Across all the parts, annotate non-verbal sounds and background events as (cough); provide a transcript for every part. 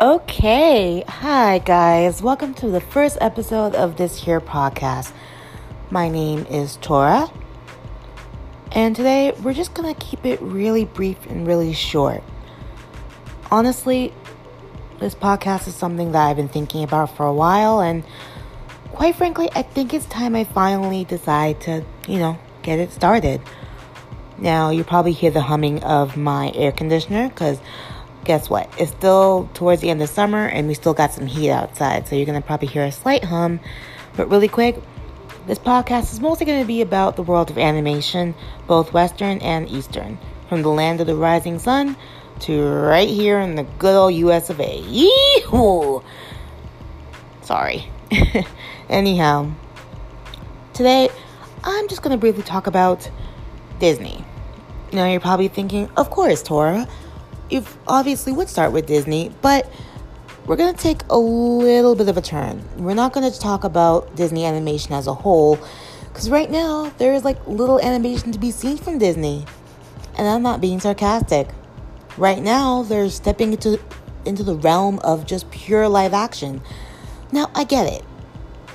Okay, hi guys. Welcome to the first episode of this here podcast. My name is Tora, and today we're just gonna keep it really brief and really short. Honestly, this podcast is something that I've been thinking about for a while, and quite frankly, I think it's time I finally decide to, you know, get it started. Now, you probably hear the humming of my air conditioner because guess what? It's still towards the end of summer and we still got some heat outside. So you're going to probably hear a slight hum. But really quick, this podcast is mostly going to be about the world of animation, both Western and Eastern, from the land of the rising sun to right here in the good old US of A. Yee-hoo! Sorry. (laughs) Anyhow, today I'm just going to briefly talk about Disney. Now you're probably thinking, of course, Tora. You obviously would start with Disney, but we're going to take a little bit of a turn. We're not going to talk about Disney animation as a whole, because right now there is like little animation to be seen from Disney. And I'm not being sarcastic. Right now they're stepping into into the realm of just pure live action. Now I get it.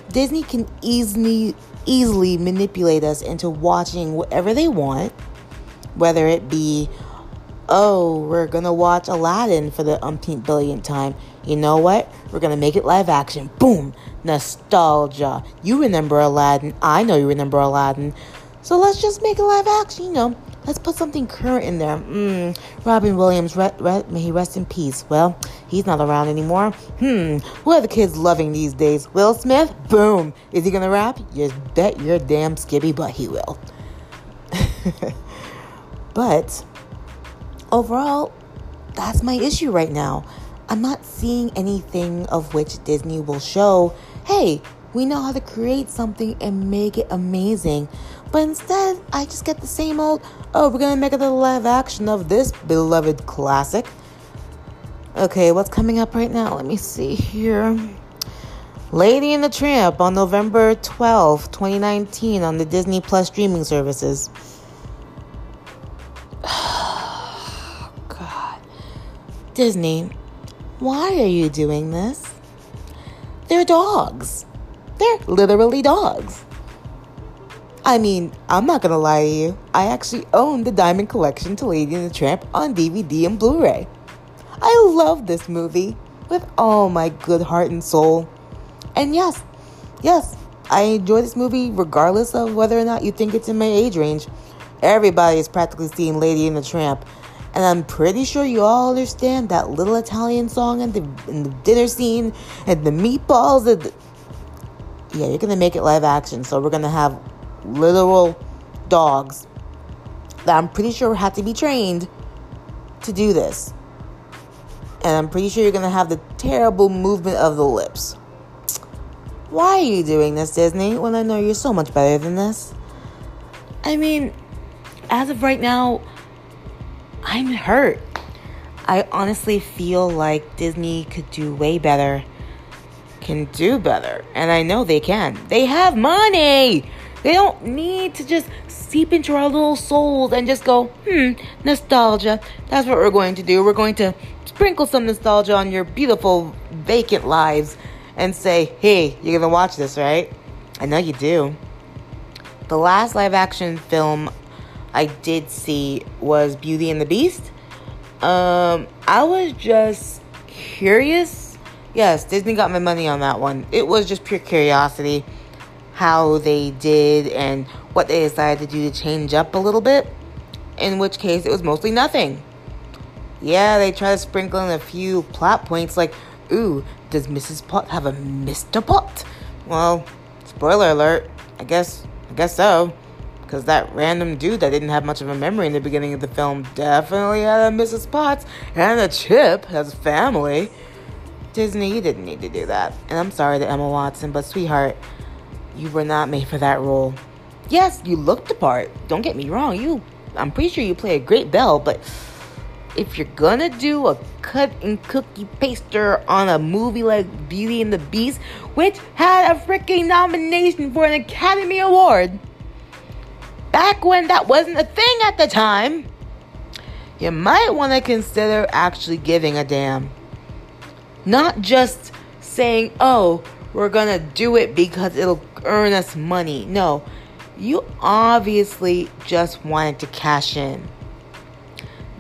Disney can easily easily manipulate us into watching whatever they want whether it be, oh, we're gonna watch Aladdin for the umpteenth billionth time. You know what? We're gonna make it live action. Boom! Nostalgia. You remember Aladdin. I know you remember Aladdin. So let's just make it live action, you know. Let's put something current in there. Mm, Robin Williams, re- re- may he rest in peace. Well, he's not around anymore. Hmm, what are the kids loving these days? Will Smith? Boom. Is he gonna rap? You bet your damn skibby but he will. (laughs) But overall, that's my issue right now. I'm not seeing anything of which Disney will show, hey, we know how to create something and make it amazing. But instead, I just get the same old, oh, we're gonna make a live action of this beloved classic. Okay, what's coming up right now? Let me see here. Lady and the Tramp on November 12, 2019, on the Disney Plus streaming services. Disney, why are you doing this? They're dogs. They're literally dogs. I mean, I'm not gonna lie to you. I actually own the Diamond Collection to Lady and the Tramp on DVD and Blu ray. I love this movie with all my good heart and soul. And yes, yes, I enjoy this movie regardless of whether or not you think it's in my age range. Everybody has practically seen Lady and the Tramp, and I'm pretty sure you all understand that little Italian song in the, the dinner scene and the meatballs. And the... Yeah, you're gonna make it live action, so we're gonna have literal dogs that I'm pretty sure have to be trained to do this. And I'm pretty sure you're gonna have the terrible movement of the lips. Why are you doing this, Disney, when I know you're so much better than this? I mean, as of right now, I'm hurt. I honestly feel like Disney could do way better, can do better, and I know they can. They have money. They don't need to just seep into our little souls and just go, hmm, nostalgia. That's what we're going to do. We're going to sprinkle some nostalgia on your beautiful, vacant lives and say, hey, you're going to watch this, right? I know you do. The last live action film I did see was Beauty and the Beast. Um, I was just curious. Yes, Disney got my money on that one. It was just pure curiosity how they did and what they decided to do to change up a little bit. In which case, it was mostly nothing. Yeah, they try to sprinkle in a few plot points like, ooh, does Mrs. Pot have a Mr. Pot? Well, spoiler alert, I guess, I guess so. Because that random dude that didn't have much of a memory in the beginning of the film definitely had a Mrs. Potts and a chip as family. Disney, you didn't need to do that. And I'm sorry to Emma Watson, but sweetheart, you were not made for that role. Yes, you looked the part. Don't get me wrong. You, I'm pretty sure you play a great Belle, but if you're gonna do a cut and cookie paster on a movie like Beauty and the Beast, which had a freaking nomination for an Academy Award back when that wasn't a thing at the time, you might want to consider actually giving a damn. Not just saying, oh, we're gonna do it because it'll earn us money. No, you obviously just wanted to cash in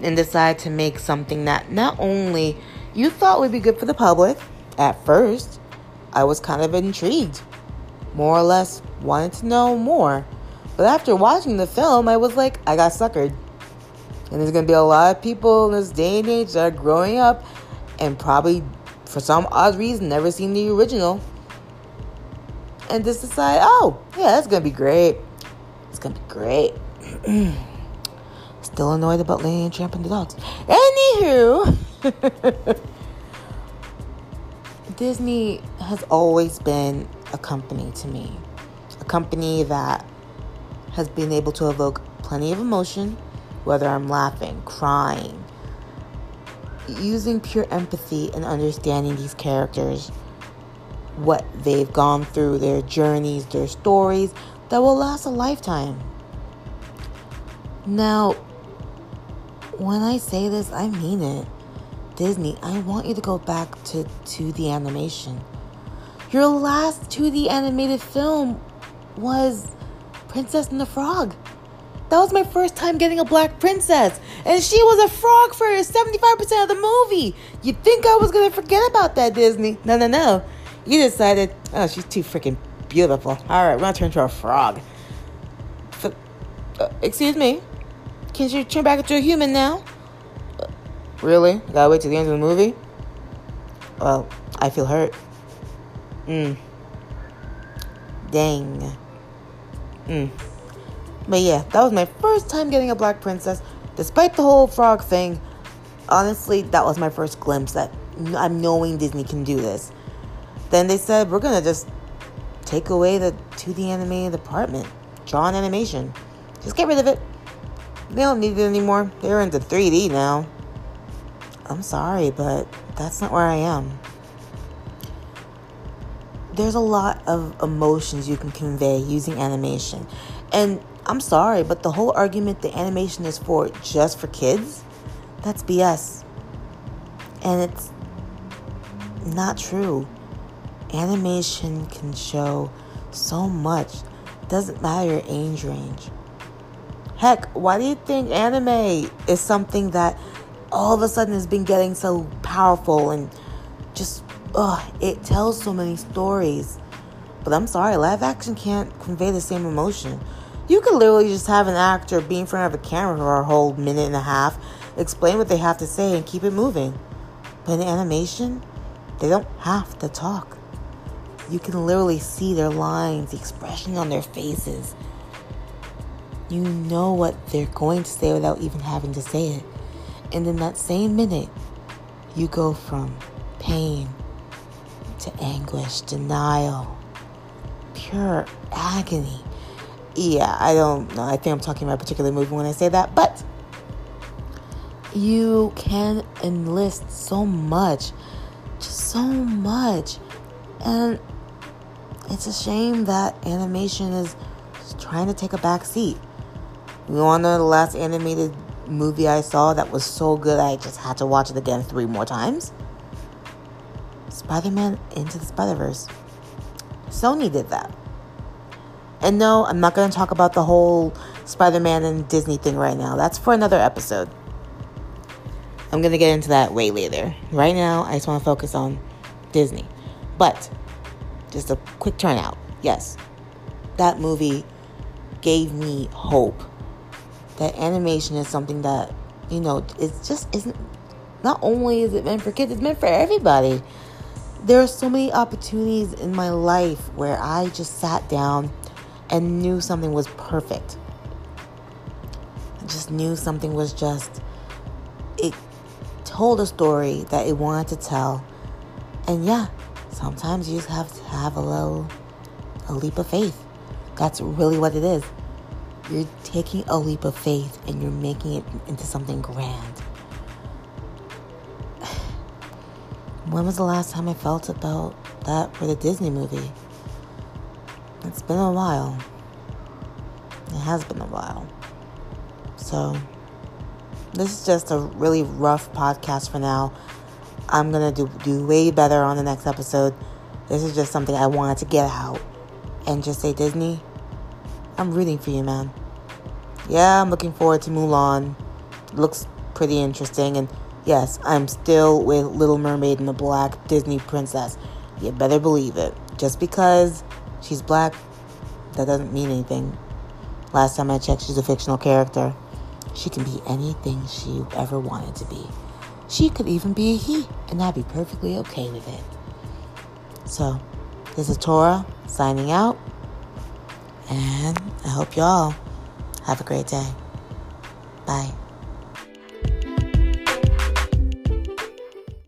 and decide to make something that not only you thought would be good for the public at first, I was kind of intrigued, more or less wanted to know more. But after watching the film, I was like, I got suckered. And there's gonna be a lot of people in this day and age that are growing up and probably, for some odd reason, never seen the original. And just decide, oh, yeah, that's gonna be great. It's gonna be great. (clears throat) Still annoyed about Lady and Tramp and the dogs. Anywho, (laughs) Disney has always been a company to me. A company that has been able to evoke plenty of emotion, whether I'm laughing, crying, using pure empathy and understanding these characters, what they've gone through, their journeys, their stories that will last a lifetime. Now, when I say this, I mean it. Disney, I want you to go back to 2D animation. Your last 2D animated film was Princess and the Frog. That was my first time getting a black princess, and she was a frog for 75% of the movie. You'd think I was gonna forget about that, Disney. No, no, no. You decided, oh, she's too freaking beautiful. All right, we're gonna turn into a frog. uh, excuse me. Can she turn back into a human now? Uh, really? gotta wait till the end of the movie? Well, I feel hurt. Mm. Dang. Mm. But yeah, that was my first time getting a black princess. Despite the whole frog thing, honestly, that was my first glimpse that I'm knowing Disney can do this. Then they said, we're gonna just take away the 2D animated department, draw an animation. Just get rid of it. They don't need it anymore. They're into 3D now. I'm sorry, but that's not where I am. There's a lot of emotions you can convey using animation. And I'm sorry, but the whole argument the animation is for just for kids, that's BS. And it's not true. Animation can show so much. Doesn't matter your age range. Heck, why do you think anime is something that all of a sudden has been getting so powerful and just, ugh, it tells so many stories. But I'm sorry, live action can't convey the same emotion. You could literally just have an actor be in front of a camera for a whole minute and a half, explain what they have to say, and keep it moving. But in animation, they don't have to talk. You can literally see their lines, the expression on their faces. You know what they're going to say without even having to say it. And in that same minute, you go from pain to anguish, denial, pure agony. Yeah, I don't know. I think I'm talking about a particular movie when I say that, but you can enlist so much, just so much. And it's a shame that animation is trying to take a back seat. You want to know the last animated movie I saw that was so good I just had to watch it again three more times? Spider Man Into the Spider Verse. Sony did that. And no, I'm not going to talk about the whole Spider Man and Disney thing right now. That's for another episode. I'm going to get into that way later. Right now, I just want to focus on Disney. But, just a quick turnout. Yes, that movie gave me hope that animation is something that you know it just isn't not only is it meant for kids it's meant for everybody there are so many opportunities in my life where i just sat down and knew something was perfect. I just knew something was just it told a story that it wanted to tell. And yeah sometimes you just have to have a little a leap of faith. That's really what it is. You're taking a leap of faith and you're making it into something grand. When was the last time I felt about that for the Disney movie? It's been a while. It has been a while. So, this is just a really rough podcast for now. I'm gonna do do way better on the next episode. This is just something I wanted to get out and just say Disney, I'm rooting for you, man. Yeah, I'm looking forward to Mulan. Looks pretty interesting, and yes, I'm still with Little Mermaid and the Black Disney Princess. You better believe it. Just because she's black, that doesn't mean anything. Last time I checked, she's a fictional character. She can be anything she ever wanted to be. She could even be a he, and I'd be perfectly okay with it. So, this is Tora signing out, and I hope y'all have a great day. Bye.